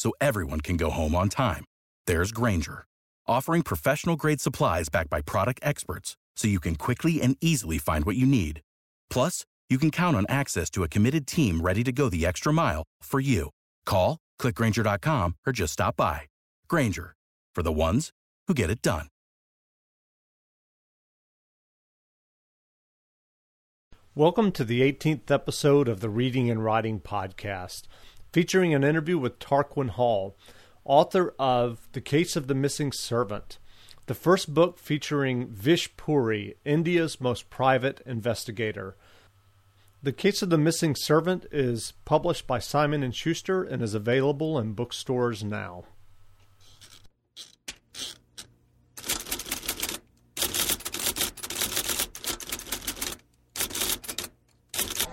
so everyone can go home on time, there's Grainger, offering professional grade supplies backed by product experts so you can quickly and easily find what you need. Plus, you can count on access to a committed team ready to go the extra mile for you. Call, clickgranger.com, or just stop by. Grainger, for the ones who get it done. Welcome to the 18th episode of the Reading and Writing Podcast, featuring an interview with Tarquin Hall, author of The Case of the Missing Servant, the first book featuring Vish Puri, India's most private investigator. The Case of the Missing Servant is published by Simon & Schuster and is available in bookstores now.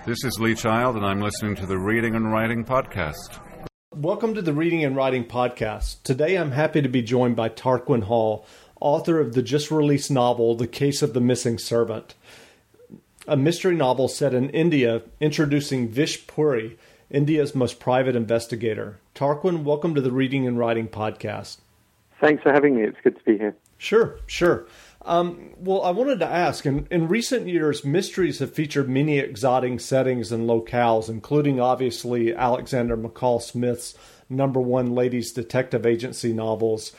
This is Lee Child, and I'm listening to the Reading and Writing Podcast. Welcome to the Reading and Writing Podcast. Today I'm happy to be joined by Tarquin Hall, author of the just released novel, The Case of the Missing Servant, a mystery novel set in India introducing Vish Puri, India's most private investigator. Tarquin, welcome to the Reading and Writing Podcast. Thanks for having me. It's good to be here. Sure, sure. Um, well, I wanted to ask in, in recent years, mysteries have featured many exotic settings and locales, including obviously Alexander McCall Smith's number one ladies detective agency novels.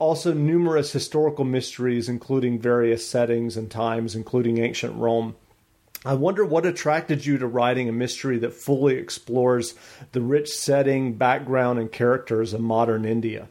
Also, numerous historical mysteries, including various settings and times, including ancient Rome. I wonder what attracted you to writing a mystery that fully explores the rich setting, background, and characters of modern India.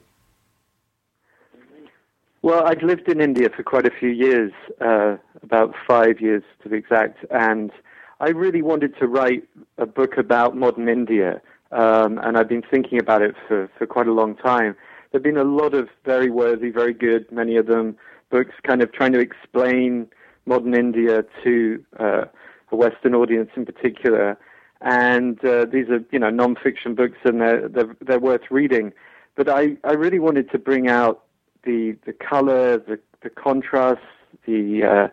Well, I'd lived in India for quite a few years, uh, about five years to be exact, and I really wanted to write a book about modern India, um, and I've been thinking about it for, for quite a long time. There have been a lot of very worthy, very good, many of them, books kind of trying to explain modern India to uh, a Western audience in particular. And uh, these are, you know, non-fiction books, and they're, they're, they're worth reading. But I, I really wanted to bring out the the color, the the contrast, the uh,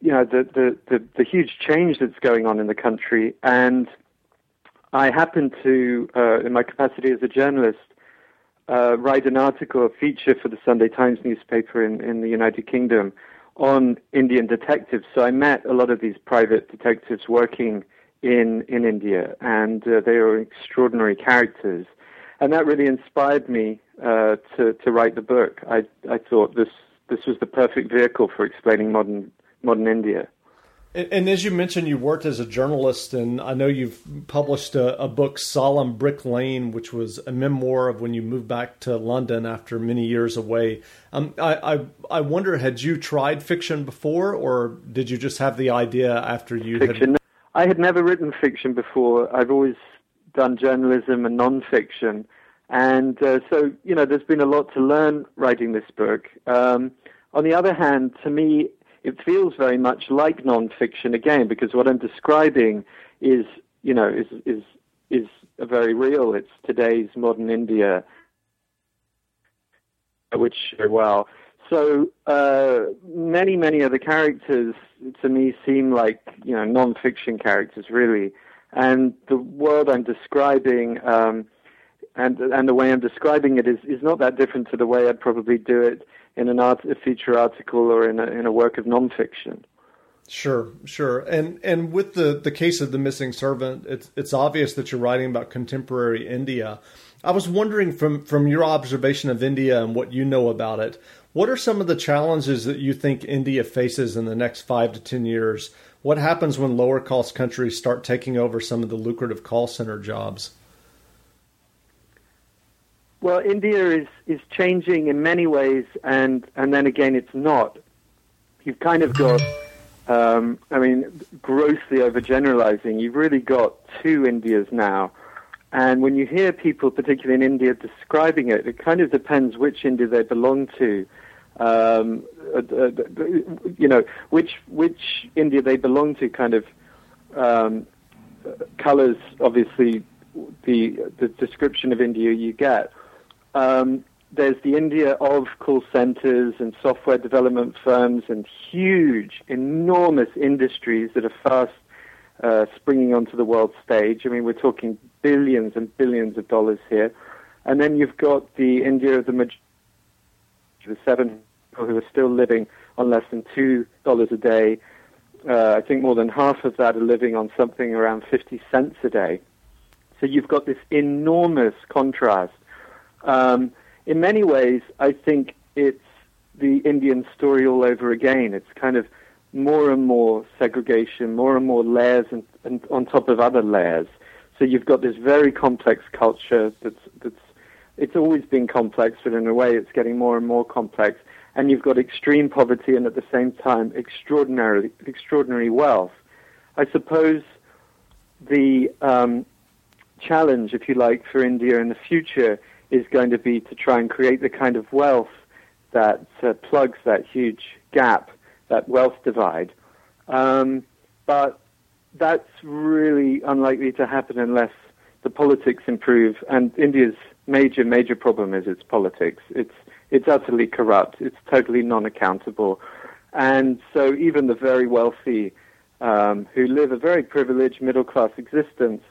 you know the, the, the the huge change that's going on in the country. And I happened to, uh, in my capacity as a journalist, uh, write an article, a feature for the Sunday Times newspaper in, in the United Kingdom on Indian detectives. So I met a lot of these private detectives working in in India, and uh, they are extraordinary characters and that really inspired me uh, to to write the book. I I thought this this was the perfect vehicle for explaining modern modern India. And, and as you mentioned, you worked as a journalist, and I know you've published a, a, book, Salaam Brick Lane, which was a memoir of when you moved back to London after many years away. Um, I, I, I wonder, had you tried fiction before, or did you just have the idea after you fiction. had? I had never written fiction before. I've always done journalism and nonfiction. And uh, so, you know, there's been a lot to learn writing this book. Um, on the other hand, to me, it feels very much like nonfiction again, because what I'm describing is, you know, is is is very real. It's today's modern India, which well. So uh, many, many of the characters to me seem like you know nonfiction characters, really and the world I'm describing um, and and the way I'm describing it is, is not that different to the way I'd probably do it in an art, a feature article or in a, in a work of nonfiction. Sure, sure, and and with the the case of the missing servant, it's it's obvious that you're writing about contemporary India. I was wondering from from your observation of India and what you know about it, what are some of the challenges that you think India faces in the next five to ten years what happens when lower cost countries start taking over some of the lucrative call center jobs? Well, India is, is changing in many ways, and, and then again, it's not. You've kind of got Um, I mean, grossly overgeneralizing. You've really got two Indias now. And when you hear people, particularly in India, describing it, it kind of depends which India they belong to. Um, uh, uh, you know, which which India they belong to kind of um, colors, obviously, the the description of India you get. Um, there's the India of call centers and software development firms and huge, enormous industries that are fast uh, springing onto the world stage. I mean, we're talking billions and billions of dollars here. And then you've got the India of the, the seven people who are still living on less than $2 a day. Uh, I think more than half of that are living on something around 50 cents a day. So you've got this enormous contrast. Um, in many ways, I think it's the Indian story all over again. It's kind of more and more segregation, more and more layers and, and on top of other layers. So you've got this very complex culture that's that's it's always been complex, but in a way it's getting more and more complex. And you've got extreme poverty and at the same time extraordinary extraordinary wealth. I suppose the um, challenge, if you like, for India in the future is going to be to try and create the kind of wealth that uh, plugs that huge gap, that wealth divide. Um, but that's really unlikely to happen unless the politics improve. And India's major, major problem is its politics. It's it's utterly corrupt. It's totally non-accountable, and so even the very wealthy, um, who live a very privileged middle-class existence,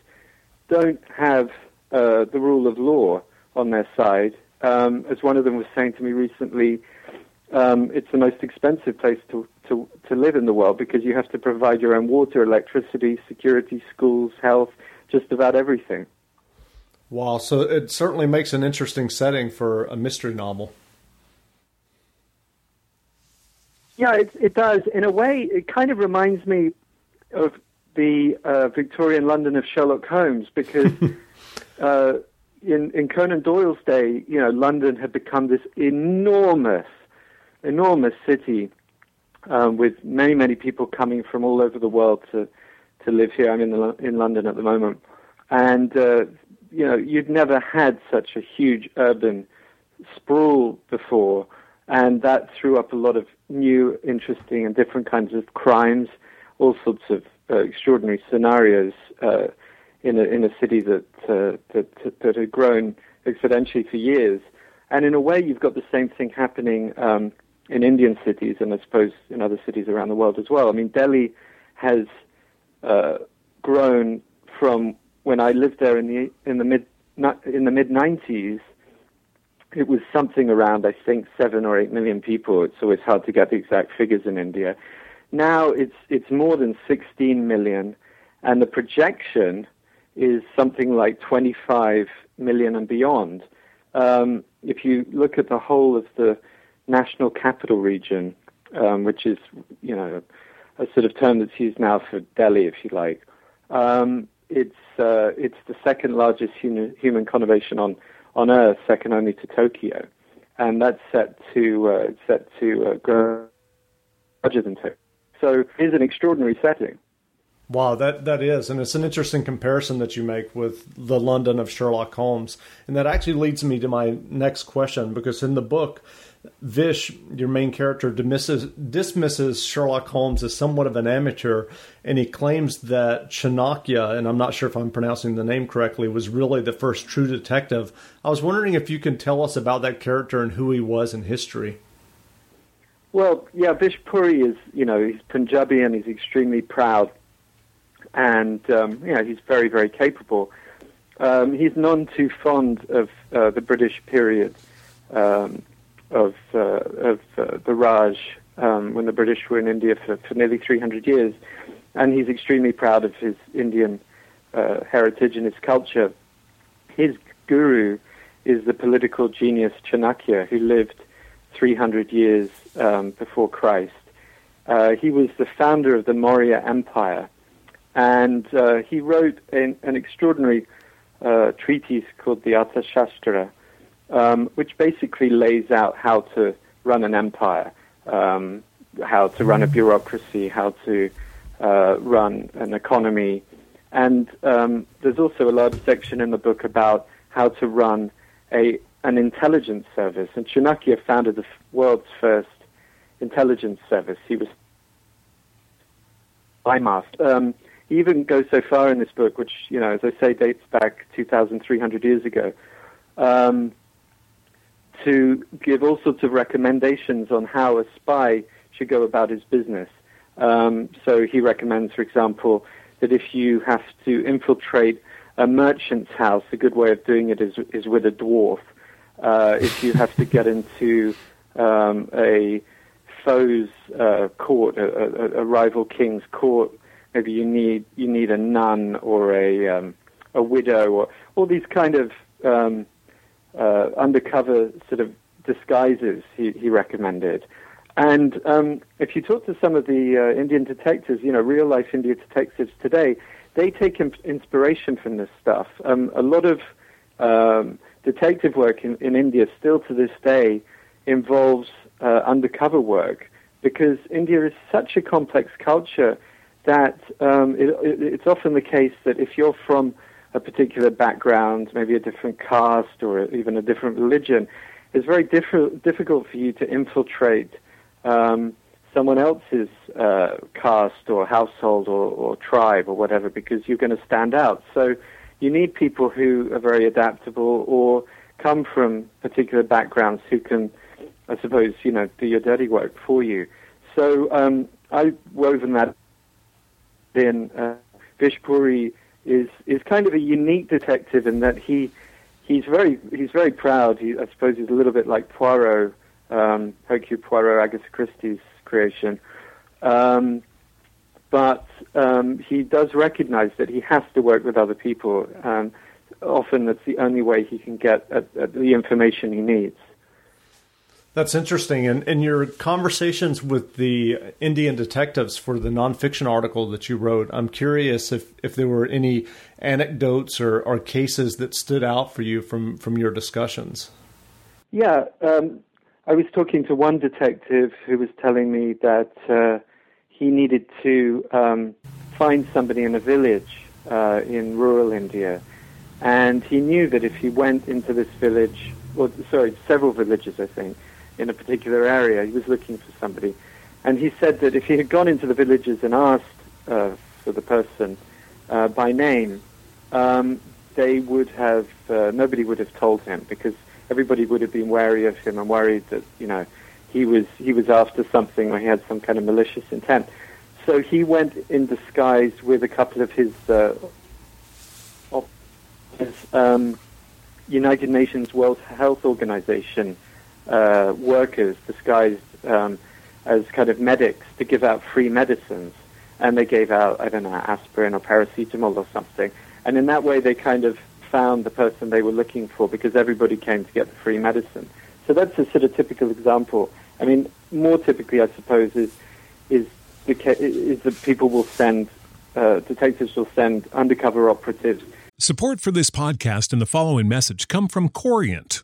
don't have uh, the rule of law on their side. Um, as one of them was saying to me recently, um, it's the most expensive place to, to, to live in the world because you have to provide your own water, electricity, security, schools, health, just about everything. Wow, so it certainly makes an interesting setting for a mystery novel. Yeah, it, it does. In a way, it kind of reminds me of the uh, Victorian London of Sherlock Holmes because uh, in, in Conan Doyle's day, you know, London had become this enormous, enormous city um, with many, many people coming from all over the world to, to live here. I'm in, the, in London at the moment. And, uh, you know, you'd never had such a huge urban sprawl before. And that threw up a lot of new, interesting, and different kinds of crimes, all sorts of uh, extraordinary scenarios. Uh, in a in a city that uh, that that had grown exponentially for years. And in a way, you've got the same thing happening um, in Indian cities, and I suppose in other cities around the world as well. I mean, Delhi has uh, grown from when I lived there in the in the mid in the mid 90s. It was something around, I think, seven or eight million people. It's always hard to get the exact figures in India. Now it's it's more than 16 million, and the projection is something like 25 million and beyond. Um, if you look at the whole of the national capital region, um, which is, you know, a sort of term that's used now for Delhi, if you like, um, it's uh, it's the second largest human, human conurbation on on Earth, second only to Tokyo, and that's set to uh, set to uh, grow larger than Tokyo. So it's an extraordinary setting. Wow, that that is, and it's an interesting comparison that you make with the London of Sherlock Holmes, and that actually leads me to my next question because in the book, Vish, your main character, dismisses, dismisses Sherlock Holmes as somewhat of an amateur, and he claims that Chanakya, and I'm not sure if I'm pronouncing the name correctly, was really the first true detective. I was wondering if you can tell us about that character and who he was in history. Well, yeah, Vish Puri is, you know, he's Punjabi and he's extremely proud and um, you know he's very very capable. Um, he's none too fond of uh, the British period um, of uh, of uh, the Raj um, when the British were in India for, for nearly 300 years, and he's extremely proud of his Indian uh, heritage and his culture. His guru is the political genius Chanakya, who lived 300 years um, before Christ. Uh, he was the founder of the Maurya Empire and uh, he wrote an, an extraordinary uh, treatise called the Arthashastra, um, which basically lays out how to run an empire. Um, how to run a bureaucracy, how to uh, run an economy. And um, there's also a large section in the book about how to run a an intelligence service. And Chanakya founded the world's first intelligence service. He was IMAST. Um, he even goes so far in this book, which, you know, as I say, dates back 2,300 years ago, um, to give all sorts of recommendations on how a spy should go about his business. Um, so he recommends, for example, that if you have to infiltrate a merchant's house, a good way of doing it is, is with a dwarf. Uh, if you have to get into um, a foe's uh, court, a, a, a, rival king's court, maybe you need you need a nun or a um, a widow or all these kind of um, uh, undercover sort of disguises he, he recommended. And um, if you talk to some of the uh, Indian detectives, you know, real life Indian detectives today, they take inspiration from this stuff. Um, a lot of um, detective work in, in India still to this day involves uh, undercover work because India is such a complex culture that um, it, it, it's often the case that if you're from a particular background, maybe a different caste or even a different religion, it's very diff- difficult for you to infiltrate um, someone else's uh, caste or household or, or tribe or whatever because you're going to stand out. So you need people who are very adaptable or come from particular backgrounds who can, I suppose, you know, do your dirty work for you. So um, I've woven that in. Uh, Vish Puri is is kind of a unique detective in that he he's very he's very proud. He, I suppose he's a little bit like Poirot, um, Hercule Poirot, Agatha Christie's creation. Um, but um, he does recognize that he has to work with other people. Um, often that's the only way he can get at, at the information he needs. That's interesting. And in your conversations with the Indian detectives for the nonfiction article that you wrote, I'm curious if, if there were any anecdotes or, or cases that stood out for you from, from your discussions. Yeah, um, I was talking to one detective who was telling me that uh, he needed to um, find somebody in a village uh, in rural India. And he knew that if he went into this village, or sorry, several villages, I think, in a particular area, he was looking for somebody. And he said that if he had gone into the villages and asked uh, for the person uh, by name, um, they would have, uh, nobody would have told him because everybody would have been wary of him and worried that, you know, he was he was after something or he had some kind of malicious intent. So he went in disguise with a couple of his, uh, his um, United Nations World Health Organization uh, workers disguised um, as kind of medics to give out free medicines. And they gave out, I don't know, aspirin or paracetamol or something. And in that way, they kind of found the person they were looking for because everybody came to get the free medicine. So that's a sort of typical example. I mean, more typically, I suppose, is is the is that people will send uh, detectives will send undercover operatives. Support for this podcast and the following message come from Corient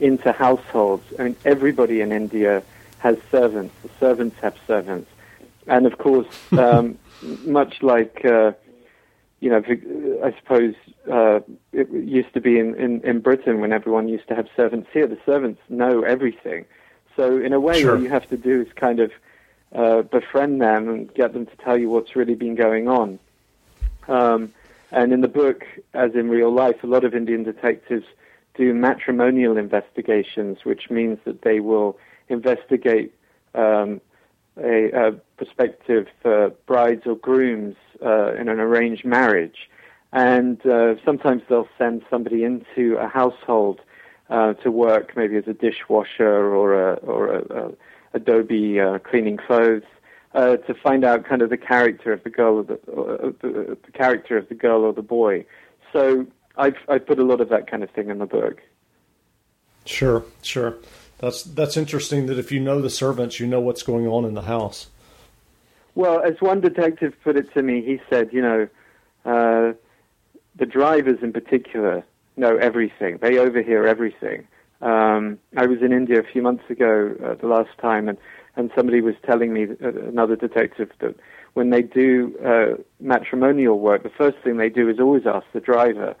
Into households. I mean, everybody in India has servants. The servants have servants. And of course, um, much like, uh, you know, I suppose uh, it used to be in, in, in Britain when everyone used to have servants here, the servants know everything. So in a way, Sure. what you have to do is kind of uh, befriend them and get them to tell you what's really been going on. Um, and in the book, as in real life, a lot of Indian detectives do matrimonial investigations, which means that they will investigate um, a, a prospective uh, brides or grooms uh, in an arranged marriage. And uh, sometimes they'll send somebody into a household uh, to work, maybe as a dishwasher or a, or a, a dhobi uh, cleaning clothes, uh, to find out kind of the character of the girl or the, the character of the girl or the boy. So I've I put a lot of that kind of thing in the book. Sure, sure. That's that's interesting. That if you know the servants, you know what's going on in the house. Well, as one detective put it to me, he said, you know, uh, the drivers in particular know everything. They overhear everything. Um, I was in India a few months ago, uh, the last time, and, and somebody was telling me, uh, another detective, that when they do uh, matrimonial work, the first thing they do is always ask the driver.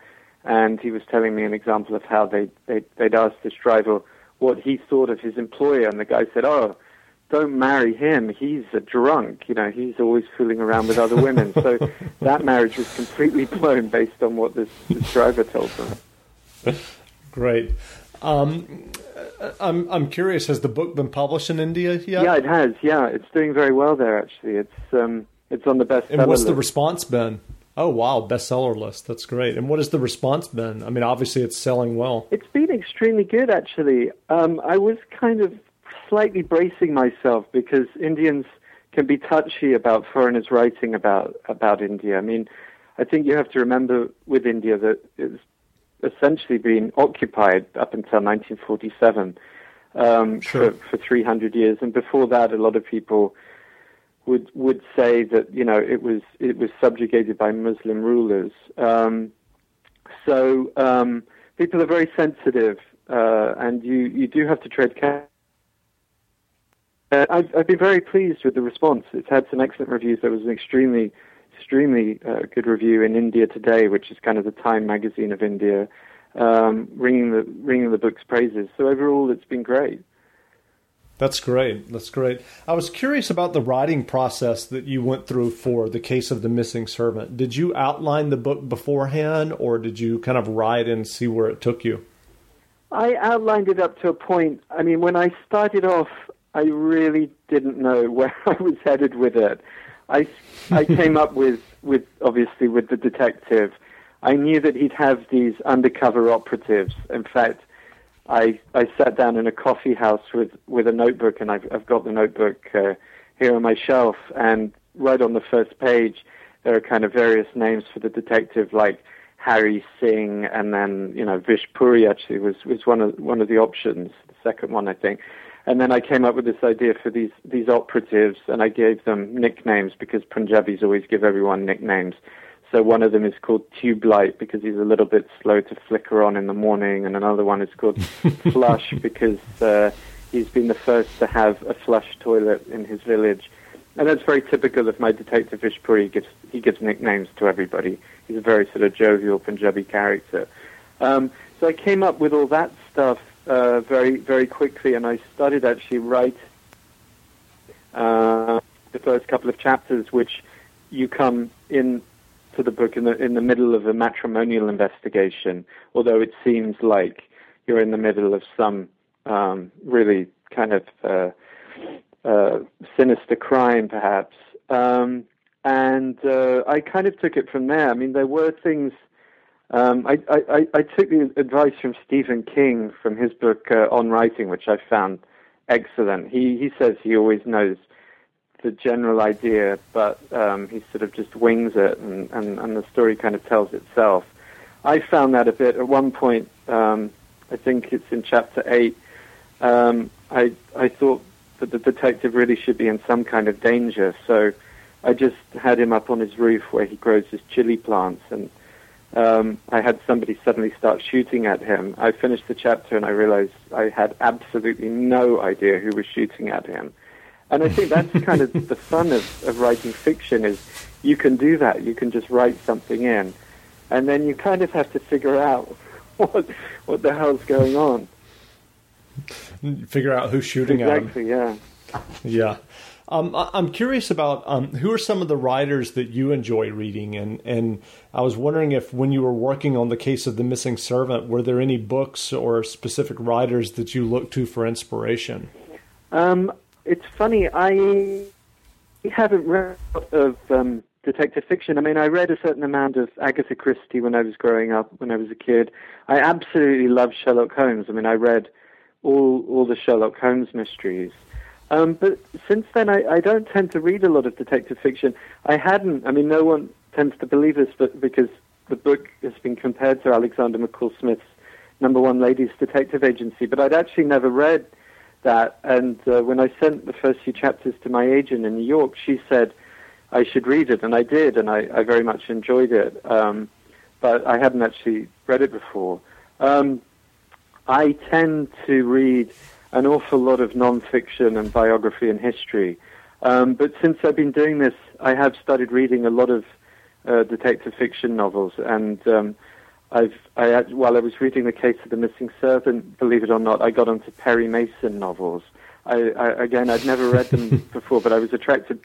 And he was telling me an example of how they, they, they'd ask this driver what he thought of his employer, and the guy said, oh, don't marry him. He's a drunk. You know, he's always fooling around with other women. so that marriage was completely blown based on what this, this driver told them. Great. Um, I'm I'm curious. Has the book been published in India yet? Yeah, it has. Yeah, it's doing very well there. Actually, it's um, it's on the best. And what's the list. response been? Oh wow, bestseller list. That's great. And what has the response been? I mean, obviously it's selling well. It's been extremely good, actually. Um, I was kind of slightly bracing myself because Indians can be touchy about foreigners writing about about India. I mean, I think you have to remember with India that it's essentially been occupied up until 1947 um, Sure. for, for 300 years, and before that, a lot of people would would say that you know it was it was subjugated by Muslim rulers. Um, so um, people are very sensitive, uh, and you, you do have to tread carefully. Uh, I've, I've been very pleased with the response. It's had some excellent reviews. There was an extremely, extremely uh, good review in India Today, which is kind of the Time magazine of India, um, ringing the ringing the book's praises. So overall, it's been great. That's great. That's great. I was curious about the writing process that you went through for the case of the missing servant. Did you outline the book beforehand, or did you kind of write and see where it took you? I outlined it up to a point. I mean, when I started off, I really didn't know where I was headed with it. I, I came up with, with, obviously, with the detective. I knew that he'd have these undercover operatives. In fact, I, I sat down in a coffee house with, with a notebook, and I've, I've got the notebook uh, here on my shelf. And right on the first page, there are kind of various names for the detective, like Harry Singh, and then you know Vish Puri actually was was one of one of the options, the second one I think. And then I came up with this idea for these these operatives, and I gave them nicknames because Punjabis always give everyone nicknames. So one of them is called Tube Light because he's a little bit slow to flicker on in the morning, and another one is called Flush because uh, he's been the first to have a flush toilet in his village. And that's very typical of my detective Vish Puri. He gives he gives nicknames to everybody. He's a very sort of jovial Punjabi character. Um, so I came up with all that stuff uh, very very quickly, and I started actually write uh, the first couple of chapters, which you come in to the book in the in the middle of a matrimonial investigation. Although it seems like you're in the middle of some um, really kind of uh, uh, sinister crime, perhaps. Um, and uh, I kind of took it from there. I mean, there were things. Um, I, I, I took the advice from Stephen King from his book uh, on writing, which I found excellent. He he says he always knows the general idea, but um, he sort of just wings it, and, and, and the story kind of tells itself. I found that a bit at one point. Um, I think it's in chapter eight. Um, I I thought that the detective really should be in some kind of danger, so I just had him up on his roof where he grows his chili plants, and um, I had somebody suddenly start shooting at him. I finished the chapter and I realized I had absolutely no idea who was shooting at him. And I think that's kind of the fun of, of writing fiction is you can do that. You can just write something in, and then you kind of have to figure out what what the hell's going on. Figure out who's shooting exactly, at him. Exactly. Yeah. Yeah. Um, I'm curious about um, who are some of the writers that you enjoy reading, and and I was wondering if when you were working on the case of the missing servant, were there any books or specific writers that you looked to for inspiration? Um, it's funny, I haven't read of um, detective fiction. I mean, I read a certain amount of Agatha Christie when I was growing up, when I was a kid. I absolutely love Sherlock Holmes. I mean, I read all all the Sherlock Holmes mysteries. Um, but since then, I, I don't tend to read a lot of detective fiction. I hadn't. I mean, no one tends to believe this, but because the book has been compared to Alexander McCall Smith's Number One Ladies Detective Agency, but I'd actually never read that. And uh, when I sent the first few chapters to my agent in New York, she said I should read it, and I did, and I, I very much enjoyed it. Um, but I hadn't actually read it before. Um, I tend to read an awful lot of non-fiction and biography and history. Um, but since I've been doing this, I have started reading a lot of uh, detective fiction novels, and um, I've I, while I was reading the case of the missing servant, believe it or not, I got onto Perry Mason novels. I, I again, I'd never read them before, but I was attracted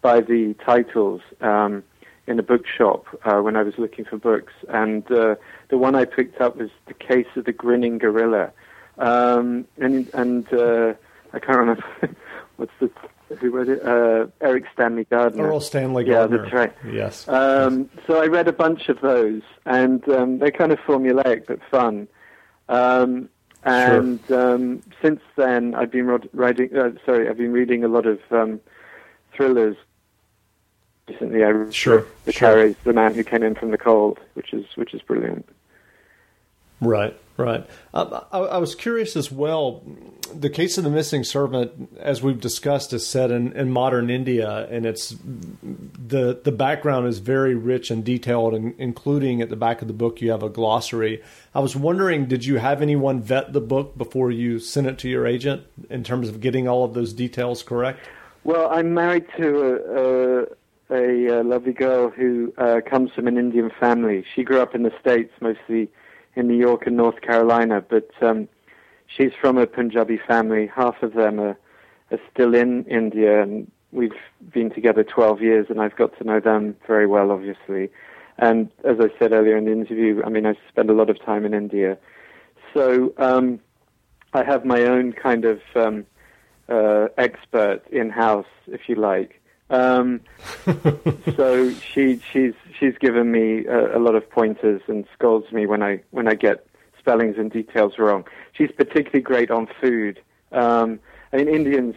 by the titles um, in a bookshop uh, when I was looking for books, and uh, the one I picked up was the case of the grinning gorilla um, and and uh, I can't remember what's the who wrote it? Uh, Eric Stanley Gardner. Erle Stanley Gardner. Yeah, that's right. Yes. Um, so I read a bunch of those, and um, they're kind of formulaic but fun. Um, and sure. um, since then, I've been writing. Uh, sorry, I've been reading a lot of um, thrillers. Recently, I read sure. The sure. Carries, The Man Who Came In From the Cold, which is which is brilliant. Right, right. Um, I, I, was curious as well. The case of the missing servant, as we've discussed, is set in, in modern India, and it's the the background is very rich and detailed, and including at the back of the book you have a glossary. I was wondering, did you have anyone vet the book before you sent it to your agent in terms of getting all of those details correct? Well, I'm married to a, a, a lovely girl who uh, comes from an Indian family. She grew up in the states, mostly in New York and North Carolina, but um, she's from a Punjabi family. Half of them are, are still in India, and we've been together 12 years, and I've got to know them very well, obviously. And as I said earlier in the interview, I mean, I spend a lot of time in India. So um, I have my own kind of um, uh, expert in house, if you like. Um, so she she's she's given me a, a, lot of pointers and scolds me when I when I get spellings and details wrong. She's particularly great on food. Um, I mean, Indians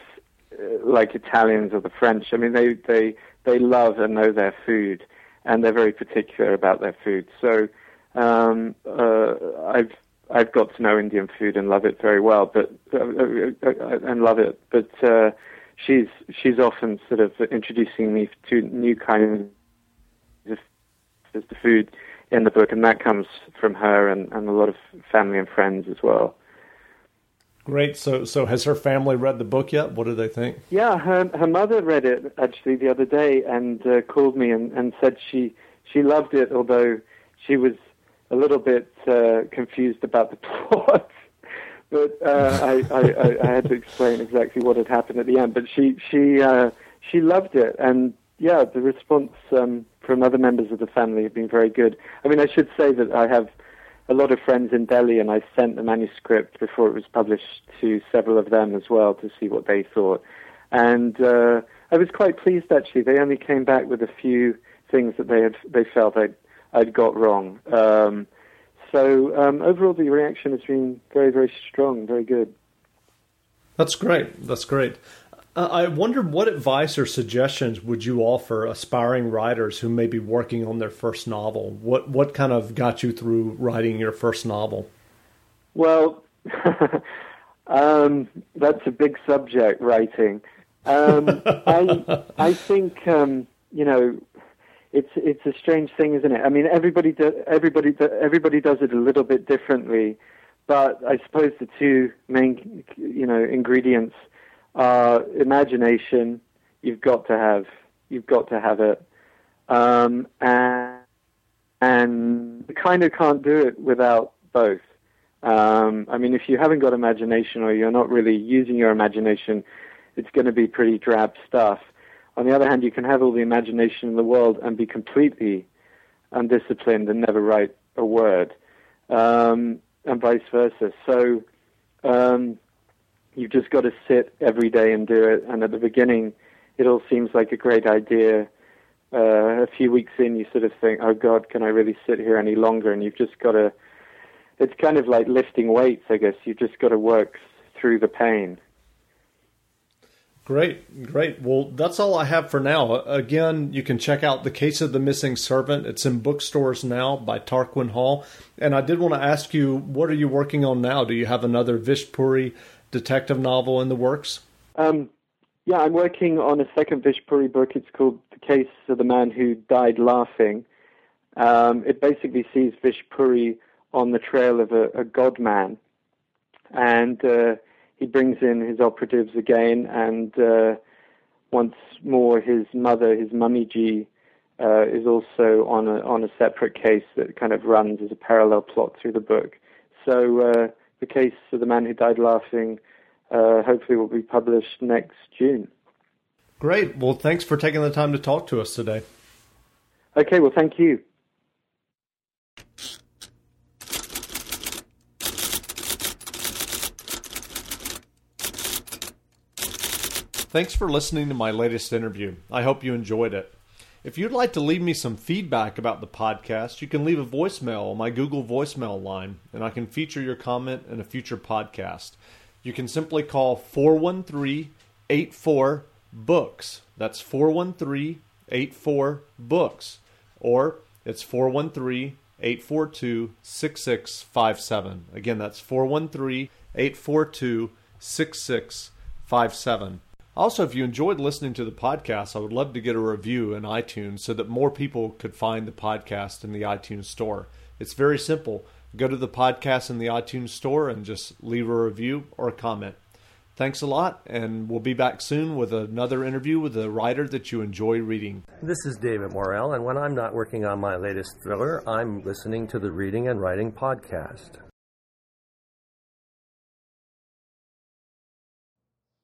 uh, like Italians or the French. I mean, they they they love and know their food, and they're very particular about their food. So um, uh, I've I've got to know Indian food and love it very well, but uh, uh, uh and love it, but she's she's often sort of introducing me to new kinds of the food in the book, and that comes from her and, and a lot of family and friends as well. Great. So, so has her family read the book yet? What do they think? Yeah, her her mother read it actually the other day and uh, called me and, and said she she loved it, although she was a little bit uh, confused about the plot but uh, I, I, I, had to explain exactly what had happened at the end. But she she uh, she loved it, and yeah, the response um, from other members of the family have been very good. I mean, I should say that I have a lot of friends in Delhi, and I sent the manuscript before it was published to several of them as well to see what they thought. And uh, I was quite pleased actually. They only came back with a few things that they had they felt I'd I'd got wrong. Um, so um, overall, the reaction has been very, very strong, very good. That's great. That's great. Uh, I wonder what advice or suggestions would you offer aspiring writers who may be working on their first novel? What what kind of got you through writing your first novel? Well, um, that's a big subject, writing. Um, I I think um, you know, it's it's a strange thing, isn't it? I mean, everybody do, everybody do, everybody does it a little bit differently, but I suppose the two main you know ingredients are imagination. You've got to have you've got to have it, um, and and you kind of can't do it without both. Um, I mean, if you haven't got imagination or you're not really using your imagination, it's going to be pretty drab stuff. On the other hand, you can have all the imagination in the world and be completely undisciplined and never write a word, um, and vice versa. So um, you've just got to sit every day and do it. And at the beginning, it all seems like a great idea. Uh, a few weeks in, you sort of think, "Oh God, can I really sit here any longer?" And you've just got to. It's kind of like lifting weights, I guess. You've just got to work through the pain. Great, great. Well, that's all I have for now. Again, you can check out The Case of the Missing Servant. It's in bookstores now by Tarquin Hall. And I did want to ask you, what are you working on now? Do you have another Vish Puri detective novel in the works? Um, yeah, I'm working on a second Vish Puri book. It's called The Case of the Man Who Died Laughing. Um, it basically sees Vish Puri on the trail of a, a god man. And uh, he brings in his operatives again, and uh, once more his mother, his Mummiji, uh, is also on a on a separate case that kind of runs as a parallel plot through the book. So uh, the case of the man who died laughing, uh, hopefully, will be published next June. Great. Well, thanks for taking the time to talk to us today. Okay. Well, thank you. Thanks for listening to my latest interview. I hope you enjoyed it. If you'd like to leave me some feedback about the podcast, you can leave a voicemail on my Google voicemail line, and I can feature your comment in a future podcast. You can simply call 413 84 Books. That's 413 84 Books. Or it's 413 842 6657. Again, that's 413 842 6657. Also, if you enjoyed listening to the podcast, I would love to get a review in iTunes so that more people could find the podcast in the iTunes store. It's very simple. Go to the podcast in the iTunes store and just leave a review or a comment. Thanks a lot, and we'll be back soon with another interview with a writer that you enjoy reading. This is David Morrell, and when I'm not working on my latest thriller, I'm listening to the Reading and Writing Podcast.